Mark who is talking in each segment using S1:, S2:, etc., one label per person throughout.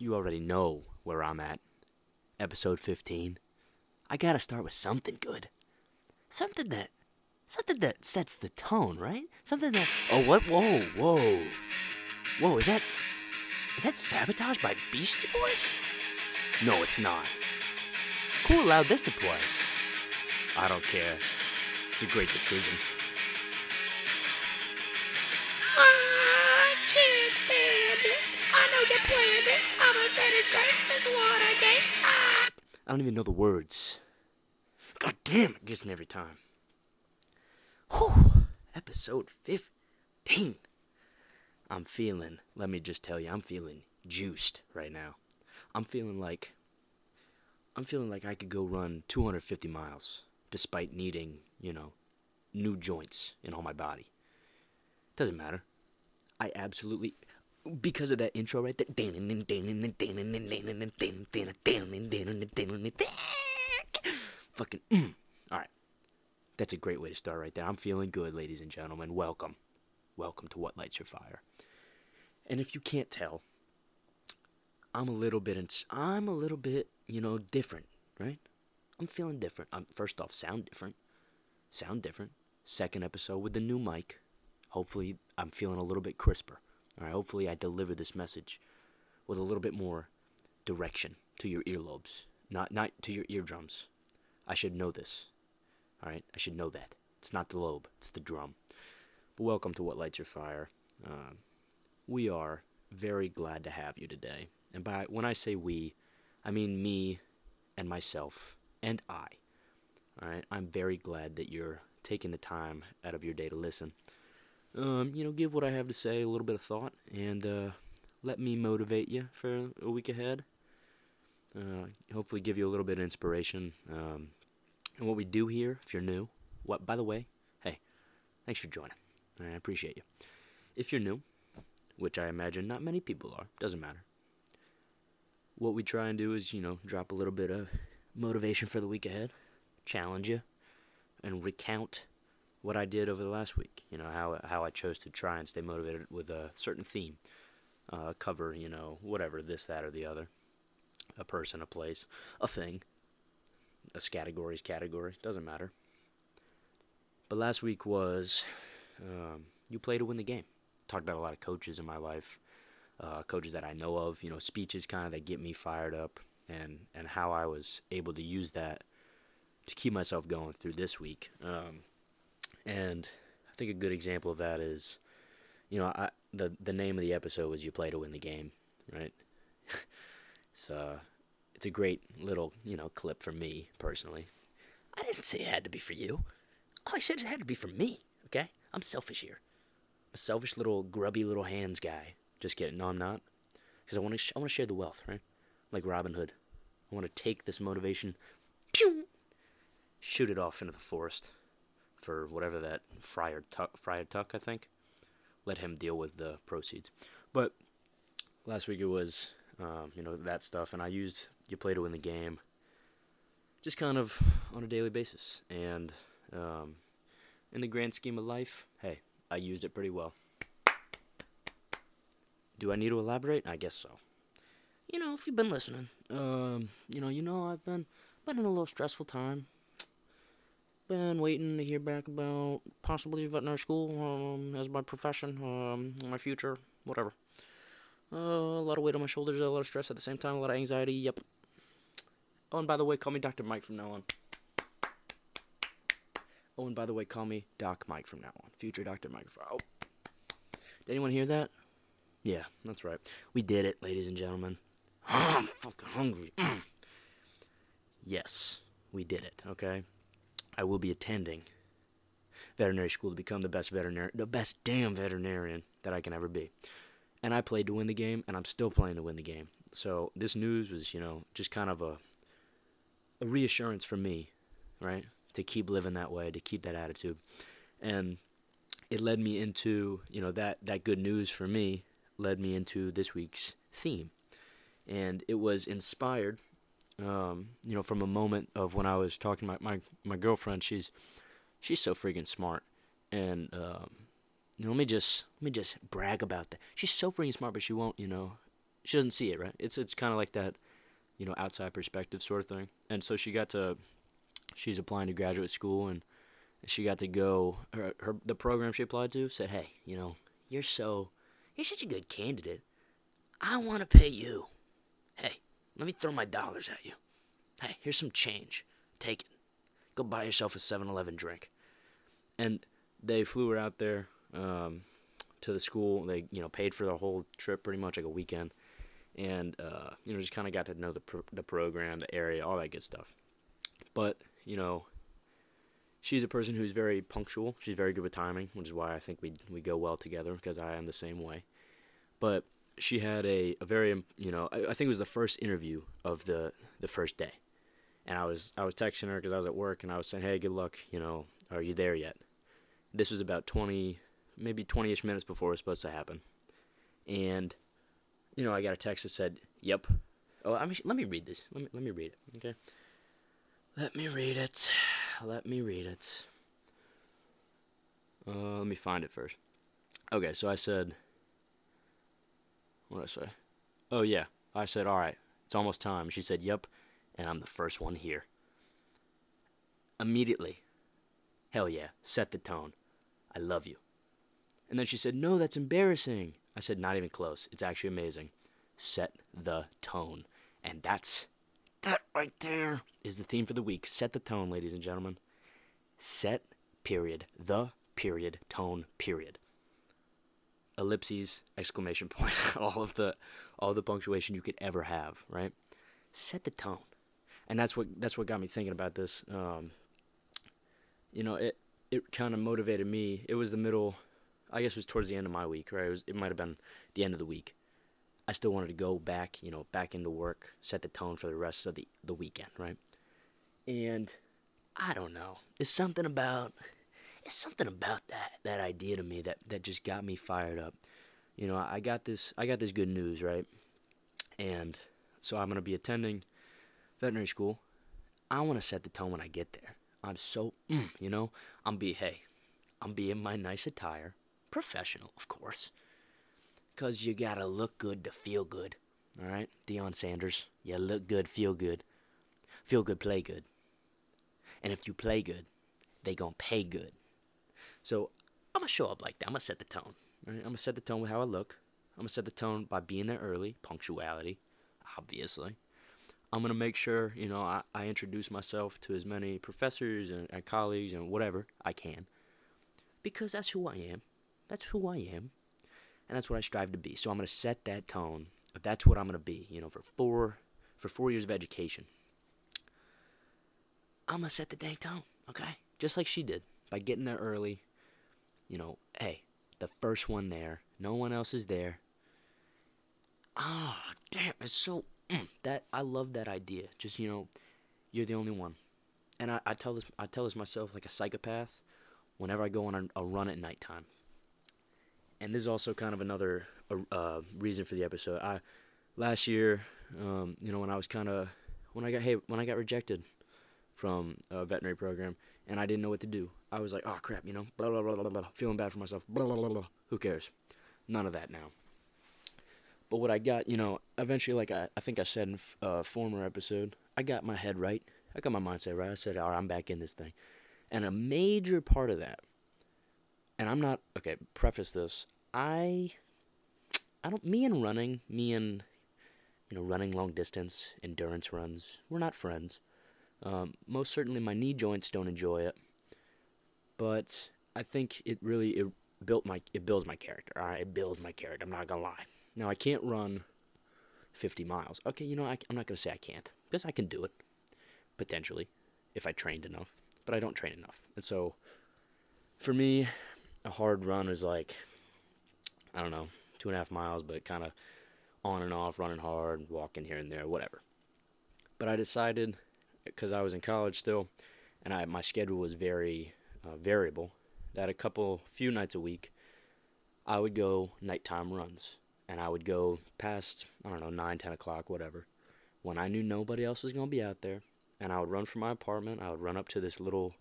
S1: You already know where I'm at. Episode 15. I gotta start with something good. Something that. Something that sets the tone, right? Something that. Oh, what? Whoa, whoa. Whoa, is that. Is that Sabotage by Beastie Boys? No, it's not. Who allowed this to play? I don't care. It's a great decision.
S2: I
S1: don't even know the words. God damn, it gets me every time. Whew, episode 15. I'm feeling, let me just tell you, I'm feeling juiced right now. I'm feeling like, I'm feeling like I could go run 250 miles despite needing, you know, new joints in all my body. Doesn't matter. I absolutely, because of that intro right there. Fucking, mm. all right. That's a great way to start right there. I'm feeling good, ladies and gentlemen. Welcome. Welcome to What Lights Your Fire. And if you can't tell, I'm a little bit, ins- I'm a little bit, you know, different, right? I'm feeling different. I'm first off, sound different. Sound different. Second episode with the new mic. Hopefully, I'm feeling a little bit crisper. All right. Hopefully, I deliver this message with a little bit more direction to your earlobes, not not to your eardrums. I should know this. All right. I should know that. It's not the lobe. It's the drum. But welcome to What Lights Your Fire. Um, we are very glad to have you today. And by when I say we, I mean me and myself and I. All right, I'm very glad that you're taking the time out of your day to listen. Um, you know, give what I have to say a little bit of thought, and uh, let me motivate you for a week ahead. Uh, hopefully, give you a little bit of inspiration. Um, and what we do here, if you're new, what by the way, hey, thanks for joining. I appreciate you. If you're new, which I imagine not many people are, doesn't matter. What we try and do is, you know, drop a little bit of motivation for the week ahead, challenge you, and recount what I did over the last week. You know, how how I chose to try and stay motivated with a certain theme, uh, cover, you know, whatever, this, that, or the other, a person, a place, a thing, a category's category, doesn't matter. But last week was um, you play to win the game. Talked about a lot of coaches in my life, uh, coaches that I know of. You know, speeches kind of that get me fired up, and and how I was able to use that to keep myself going through this week. Um, and I think a good example of that is, you know, I the the name of the episode was "You Play to Win the Game," right? it's uh, it's a great little you know clip for me personally. I didn't say it had to be for you. All I said it had to be for me. Okay, I'm selfish here. I'm a selfish little grubby little hands guy. Just kidding. No, I'm not. Because I want to sh- I want to share the wealth, right? Like Robin Hood. I want to take this motivation, pew, shoot it off into the forest for whatever that Friar Tuck, Friar Tuck, I think. Let him deal with the proceeds. But last week it was, um, you know, that stuff, and I used you play to win the game, just kind of on a daily basis. And um, in the grand scheme of life, hey, I used it pretty well. Do I need to elaborate? I guess so. You know, if you've been listening, um, you know, you know, I've been been in a little stressful time. Been waiting to hear back about possibly veterinary school um, as my profession, um, my future, whatever. Uh, a lot of weight on my shoulders, a lot of stress at the same time, a lot of anxiety. Yep. Oh, and by the way, call me Dr. Mike from now on. Oh, and by the way, call me Doc Mike from now on. Future Dr. Mike. Oh. Did anyone hear that? Yeah, that's right. We did it, ladies and gentlemen. I'm fucking hungry. Yes, we did it, okay? I will be attending veterinary school to become the best veterinarian, the best damn veterinarian that I can ever be. And I played to win the game, and I'm still playing to win the game. So this news was, you know, just kind of a a reassurance for me, right? To keep living that way, to keep that attitude. And it led me into, you know, that that good news for me led me into this week's theme. And it was inspired um, you know, from a moment of when I was talking to my, my, my girlfriend, she's she's so freaking smart. And um, you know, let me just let me just brag about that. She's so freaking smart, but she won't, you know, she doesn't see it, right? It's it's kind of like that, you know, outside perspective sort of thing. And so she got to, she's applying to graduate school, and she got to go. Her, her the program she applied to said, "Hey, you know, you're so, you're such a good candidate. I want to pay you. Hey, let me throw my dollars at you. Hey, here's some change. Take it. Go buy yourself a 7-Eleven drink." And they flew her out there um, to the school. They, you know, paid for the whole trip pretty much like a weekend and uh, you know just kind of got to know the pro- the program, the area, all that good stuff. But you know, she's a person who's very punctual. She's very good with timing, which is why I think we we go well together because I am the same way. But she had a, a very you know I, I think it was the first interview of the the first day, and I was I was texting her because I was at work and I was saying hey good luck you know are you there yet? This was about twenty maybe twenty ish minutes before it was supposed to happen, and you know, I got a text that said, "Yep." Oh, I mean, let me read this. Let me let me read it. Okay. Let me read it. Let me read it. Uh, let me find it first. Okay, so I said, what did I say? Oh yeah, I said, all right, it's almost time. She said, "Yep," and I'm the first one here. Immediately, hell yeah, set the tone. I love you. And then she said, "No, that's embarrassing." I said, not even close. It's actually amazing. Set the tone. And that's, that right there is the theme for the week. Set the tone, ladies and gentlemen. Set, period. The, period. Tone, period. Ellipses, exclamation point. all of the, all the punctuation you could ever have, right? Set the tone. And that's what, that's what got me thinking about this. Um, you know, it, it kind of motivated me. It was the middle, I guess it was towards the end of my week, right? It, was, it might have been the end of the week. I still wanted to go back, you know, back into work, set the tone for the rest of the, the weekend, right? And I don't know. It's something about it's something about that that idea to me that that just got me fired up. You know, I got this I got this good news, right? And so I'm going to be attending veterinary school. I want to set the tone when I get there. I'm so, mm, you know, I'm be hey, I'm be in my nice attire professional, of course. Because you gotta look good to feel good. Alright? Deion Sanders. You look good, feel good. Feel good, play good. And if you play good, they gonna pay good. So I'm gonna show up like that. I'm gonna set the tone. Right? I'm gonna set the tone with how I look. I'm gonna set the tone by being there early, punctuality, obviously. I'm gonna make sure, you know, I, I introduce myself to as many professors and, and colleagues and whatever I can. Because that's who I am. That's who I am. And that's what I strive to be. So I'm to set that tone. If that's what I'm to be, you know, for four for 4 years of education. I'm to set the dang tone, okay? Just like she did by getting there early. You know, hey, the first one there. No one else is there. Ah, oh, damn, it's so mm, that I love that idea. Just, you know, you're the only one. And I, I tell this I tell this myself like a psychopath whenever I go on a, a run at nighttime and this is also kind of another uh, reason for the episode. I last year, um, you know, when I was kind of when I got hey when I got rejected from a veterinary program and I didn't know what to do, I was like, oh crap, you know, blah blah blah blah blah, feeling bad for myself, blah blah blah blah. Who cares? None of that now. But what I got, you know, eventually, like I, I think I said in a uh, former episode, I got my head right. I got my mindset right. I said, all right, I'm back in this thing. And a major part of that and I'm not okay. Preface this: I, I don't. Me and running, me and, you know, running long distance endurance runs. We're not friends. Um, most certainly, my knee joints don't enjoy it. But I think it really it built my it builds my character. All right, it builds my character. I'm not gonna lie. Now I can't run 50 miles. Okay, you know I, I'm not gonna say I can't because I can do it potentially if I trained enough. But I don't train enough, and so for me, a hard run is like I don't know two and a half miles, but kind of on and off, running hard, walking here and there, whatever. But I decided because I was in college still, and I my schedule was very uh, variable. That a couple few nights a week, I would go nighttime runs, and I would go past I don't know nine, ten o'clock, whatever. When I knew nobody else was gonna be out there, and I would run from my apartment. I would run up to this little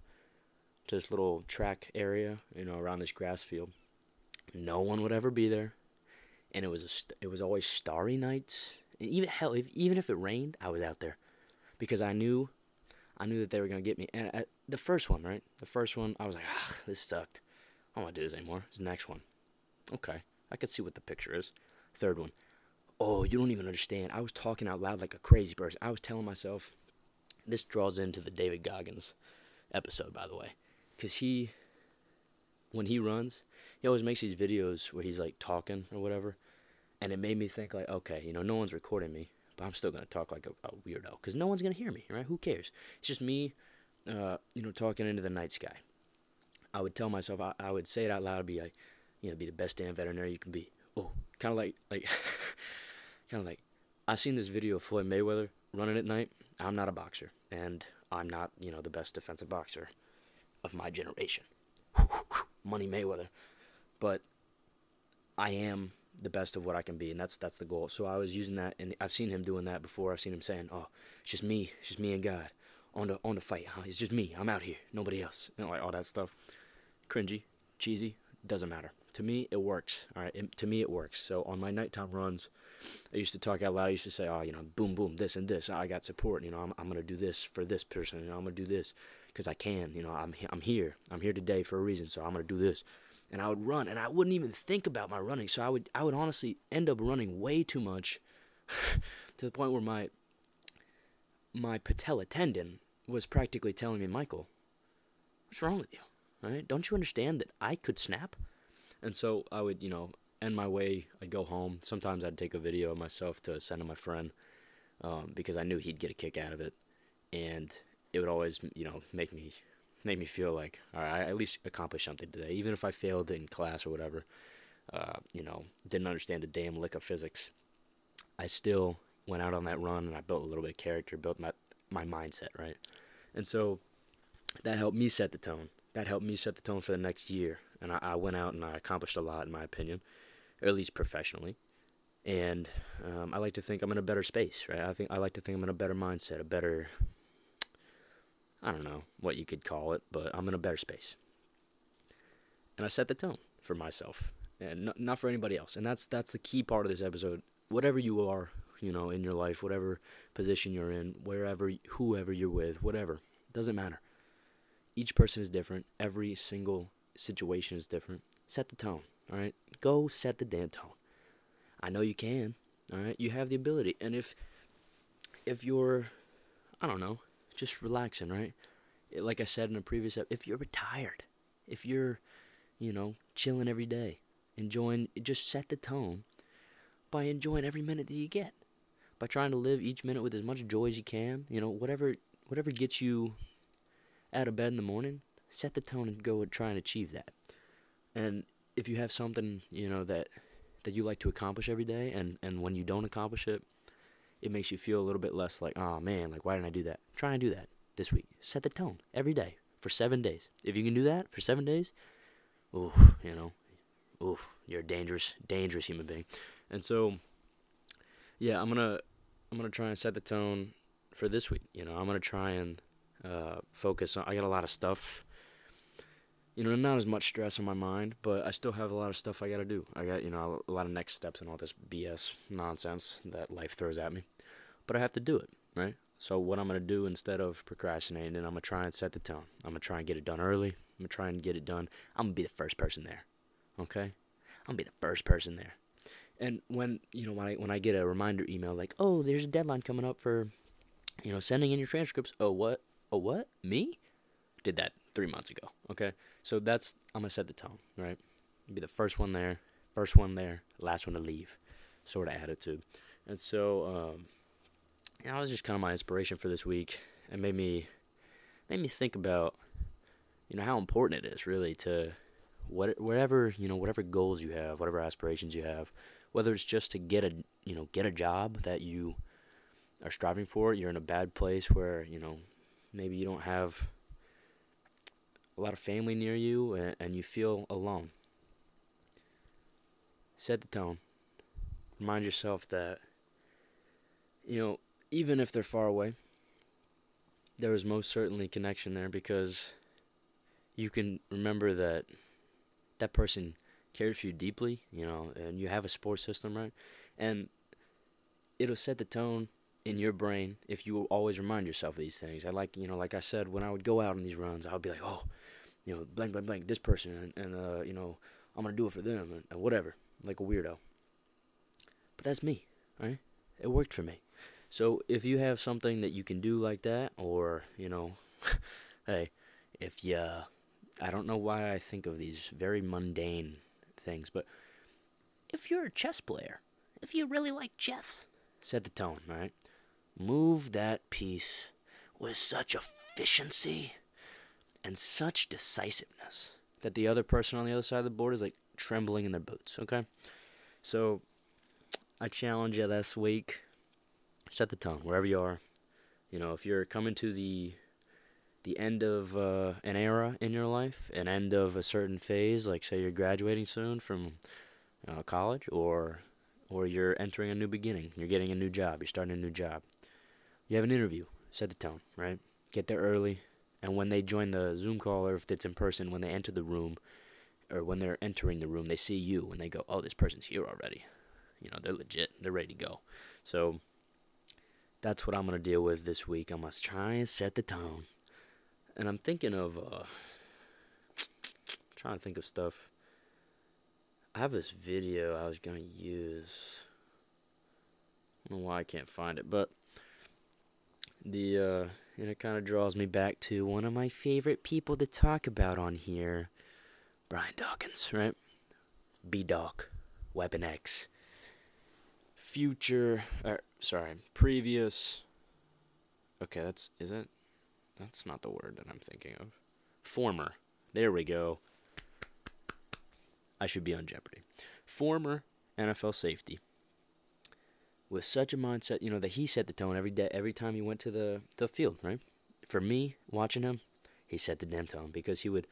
S1: to this little track area, you know, around this grass field. No one would ever be there. and it was a it was always starry nights. Even hell, if, even if it rained, I was out there because I knew I knew that they were gonna get me. And the first one, right? The first one, I was like, this sucked. I don't want to do this anymore. The next one, okay, I could see what the picture is. Third one, oh, you don't even understand. I was talking out loud like a crazy person. I was telling myself, this draws into the David Goggins episode, by the way, because he, when he runs, he always makes these videos where he's like talking or whatever, and it made me think like, okay, you know, no one's recording me, but I'm still gonna talk like a, a weirdo because no one's gonna hear me, right? Who cares? It's just me, uh, you know, talking into the night sky. I would tell myself, I, I would say it out loud, be like, you know, be the best damn veterinarian you can be. Oh, kind of like, like, kind of like, I've seen this video of Floyd Mayweather running at night. I'm not a boxer, and I'm not, you know, the best defensive boxer of my generation. Money Mayweather, but I am the best of what I can be, and that's that's the goal. So I was using that, and I've seen him doing that before. I've seen him saying, "Oh, it's just me, it's just me and God on the on the fight. Huh? It's just me. I'm out here, nobody else." You know, like all that stuff, cringy, cheesy, doesn't matter. To me, it works. All right, it, to me, it works. So on my nighttime runs, I used to talk out loud. I used to say, "Oh, you know, boom, boom, this and this. I got support. You know, I'm I'm gonna do this for this person. You know, I'm gonna do this because I can. You know, I'm I'm here. I'm here today for a reason. So I'm gonna do this." And I would run and I wouldn't even think about my running. So I would I would honestly end up running way too much to the point where my my patella tendon was practically telling me, "Michael, what's wrong with you? Right? Don't you understand that I could snap?" And so I would, you know, end my way. I'd go home. Sometimes I'd take a video of myself to send to my friend um, because I knew he'd get a kick out of it, and it would always, you know, make me make me feel like all right, I at least accomplished something today, even if I failed in class or whatever. Uh, you know, didn't understand a damn lick of physics. I still went out on that run and I built a little bit of character, built my my mindset right, and so that helped me set the tone. That helped me set the tone for the next year, and I, I went out and I accomplished a lot, in my opinion, or at least professionally. And um, I like to think I'm in a better space, right? I think I like to think I'm in a better mindset, a better I don't know what you could call it, but I'm in a better space. And I set the tone for myself and not, not for anybody else. And that's that's the key part of this episode. Whatever you are, you know, in your life, whatever position you're in, wherever whoever you're with, whatever, doesn't matter. Each person is different. Every single situation is different. Set the tone, all right? Go set the damn tone. I know you can, all right? You have the ability. And if if you're I don't know, just relaxing, right? Like I said in a previous episode, if you're retired, if you're, you know, chilling every day, enjoying, just set the tone by enjoying every minute that you get, by trying to live each minute with as much joy as you can. You know, whatever whatever gets you out of bed in the morning, set the tone and go and try and achieve that. And if you have something, you know, that that you like to accomplish every day, and and when you don't accomplish it, it makes you feel a little bit less like, oh man, like why didn't I do that? Try and do that this week. Set the tone every day for seven days. If you can do that for seven days, ooh, you know, ooh, you're a dangerous, dangerous human being. And so, yeah, I'm gonna, I'm gonna try and set the tone for this week. You know, I'm gonna try and uh, focus on. I got a lot of stuff. You know, not as much stress on my mind, but I still have a lot of stuff I gotta do. I got, you know, a lot of next steps and all this BS nonsense that life throws at me. But I have to do it, right? So what I'm gonna do instead of procrastinating, I'm gonna try and set the tone. I'm gonna try and get it done early. I'm gonna try and get it done. I'm gonna be the first person there. Okay? I'm gonna be the first person there. And when you know when I when I get a reminder email like, oh, there's a deadline coming up for, you know, sending in your transcripts. Oh what? Oh what? Me? Did that three months ago. Okay? So that's I'm gonna set the tone, right? Be the first one there, first one there, last one to leave, sort of attitude. And so, um, know, that was just kind of my inspiration for this week, and made me made me think about, you know, how important it is really to what whatever you know whatever goals you have, whatever aspirations you have, whether it's just to get a you know get a job that you are striving for, you're in a bad place where you know maybe you don't have a lot of family near you and, and you feel alone. Set the tone. Remind yourself that, you know, even if they're far away, there is most certainly connection there because you can remember that that person cares for you deeply, you know, and you have a support system, right? And it'll set the tone in your brain if you always remind yourself of these things. I like, you know, like I said, when I would go out on these runs, I would be like, oh, you know, blank, blank, blank, this person, and, and uh, you know, I'm gonna do it for them, and, and whatever, like a weirdo. But that's me, right? It worked for me. So if you have something that you can do like that, or you know, hey, if you, I don't know why I think of these very mundane things, but if you're a chess player, if you really like chess, set the tone, right? Move that piece with such efficiency and such decisiveness that the other person on the other side of the board is like trembling in their boots, okay? So I challenge you this week. Set the tone wherever you are. You know, if you're coming to the the end of uh, an era in your life, an end of a certain phase, like say you're graduating soon from uh, college, or or you're entering a new beginning, you're getting a new job, you're starting a new job. You have an interview. Set the tone, right? Get there early, and when they join the Zoom call, or if it's in person, when they enter the room, or when they're entering the room, they see you and they go, "Oh, this person's here already." You know, they're legit. They're ready to go. So that's what I'm gonna deal with this week. I must try and set the tone. And I'm thinking of uh trying to think of stuff. I have this video I was gonna use. I don't know why I can't find it, but the uh and it kind of draws me back to one of my favorite people to talk about on here, Brian Dawkins, right? B Dawk, Weapon X, future, or sorry, previous. Okay, that's is it? That's not the word that I'm thinking of. Former. There we go. I should be on Jeopardy. Former NFL safety. With such a mindset, you know, that he set the tone every day, every time he went to the, the field, right? For me, watching him, he set the damn tone because he would,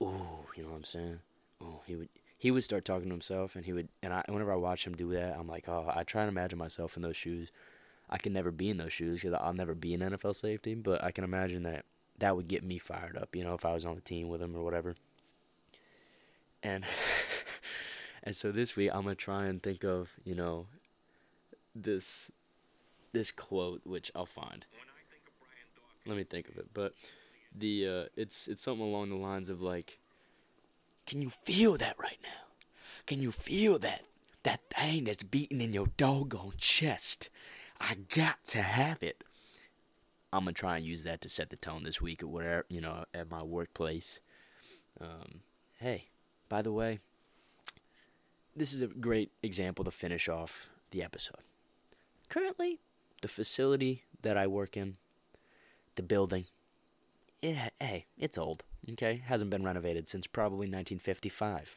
S1: oh, you know what I'm saying? Oh, he would he would start talking to himself, and he would, and I whenever I watch him do that, I'm like, oh, I try and imagine myself in those shoes. I can never be in those shoes because I'll never be an NFL safety, but I can imagine that that would get me fired up, you know, if I was on the team with him or whatever. And and so this week I'm gonna try and think of, you know, this this quote which I'll find. Let me think of it, but the uh, it's it's something along the lines of like, can you feel that right now? Can you feel that that thing that's beating in your doggone chest? I got to have it. I'm gonna try and use that to set the tone this week at whatever you know at my workplace. Um, hey, by the way, this is a great example to finish off the episode. Currently, the facility that I work in, the building, it, hey, it's old. Okay, hasn't been renovated since probably 1955,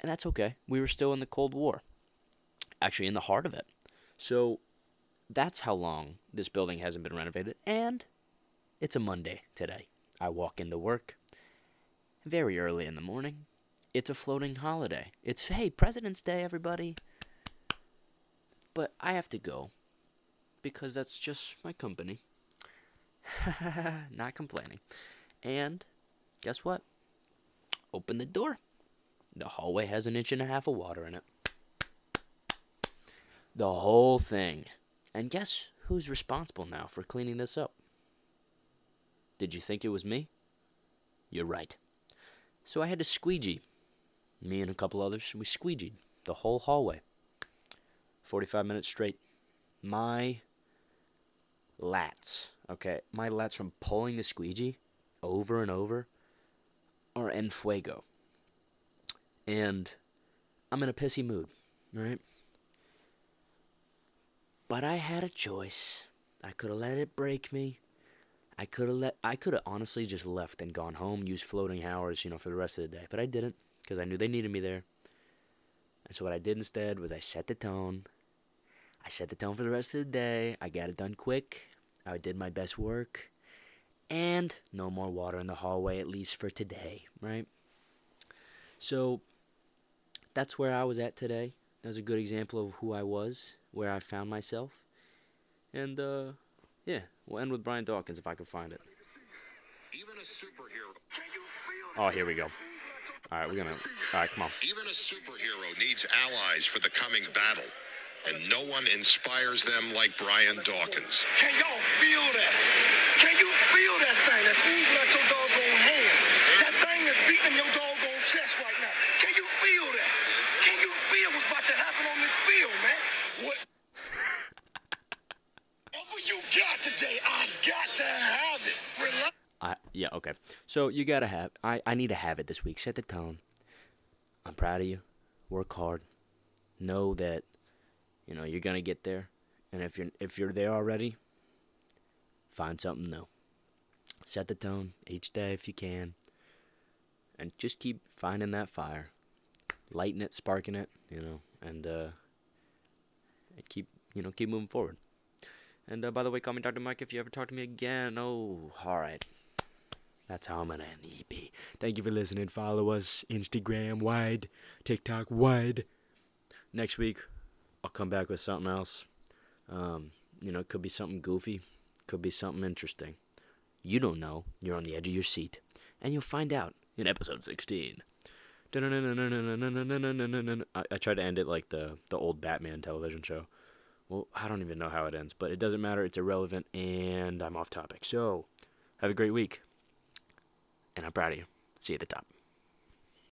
S1: and that's okay. We were still in the Cold War, actually in the heart of it. So that's how long this building hasn't been renovated. And it's a Monday today. I walk into work very early in the morning. It's a floating holiday. It's, hey, President's Day, everybody. But I have to go because that's just my company. Not complaining. And guess what? Open the door. The hallway has an inch and a half of water in it. The whole thing. And guess who's responsible now for cleaning this up? Did you think it was me? You're right. So I had to squeegee. Me and a couple others, we squeegeed the whole hallway. 45 minutes straight. My lats, okay, my lats from pulling the squeegee over and over are en fuego. And I'm in a pissy mood, right? But I had a choice. I could have let it break me. I could have let I could have honestly just left and gone home, used floating hours, you know, for the rest of the day. But I didn't because I knew they needed me there. And so what I did instead was I set the tone. I set the tone for the rest of the day. I got it done quick. I did my best work. And no more water in the hallway at least for today, right? So that's where I was at today. That was a good example of who I was where I found myself. And uh, yeah, we'll end with Brian Dawkins if I can find it. Oh, here we go. All right, we're gonna. All right, come on.
S3: Even a superhero needs allies for the coming battle, and no one inspires them like Brian Dawkins.
S4: Can y'all feel that? Can you feel that thing that's oozing out your doggone hands? That thing is beating your doggone chest right now. Can you feel that? Can you feel what's about to happen on this field, man? What? Whatever you got today, I got to have it. Relax.
S1: I yeah okay. So you gotta have. I I need to have it this week. Set the tone. I'm proud of you. Work hard. Know that, you know you're gonna get there, and if you're if you're there already, find something new. Set the tone each day if you can, and just keep finding that fire, lighting it, sparking it, you know, and uh, and keep you know keep moving forward. And uh, by the way, call me Dr. Mike if you ever talk to me again. Oh, all right. That's how I'm gonna end the EP. Thank you for listening. Follow us Instagram wide, TikTok wide. Next week, I'll come back with something else. Um, you know, it could be something goofy, could be something interesting. You don't know. You're on the edge of your seat, and you'll find out in episode 16. I, I tried to end it like the the old Batman television show. Well, I don't even know how it ends, but it doesn't matter. It's irrelevant, and I'm off topic. So, have a great week and I'm proud of you. See you at the top.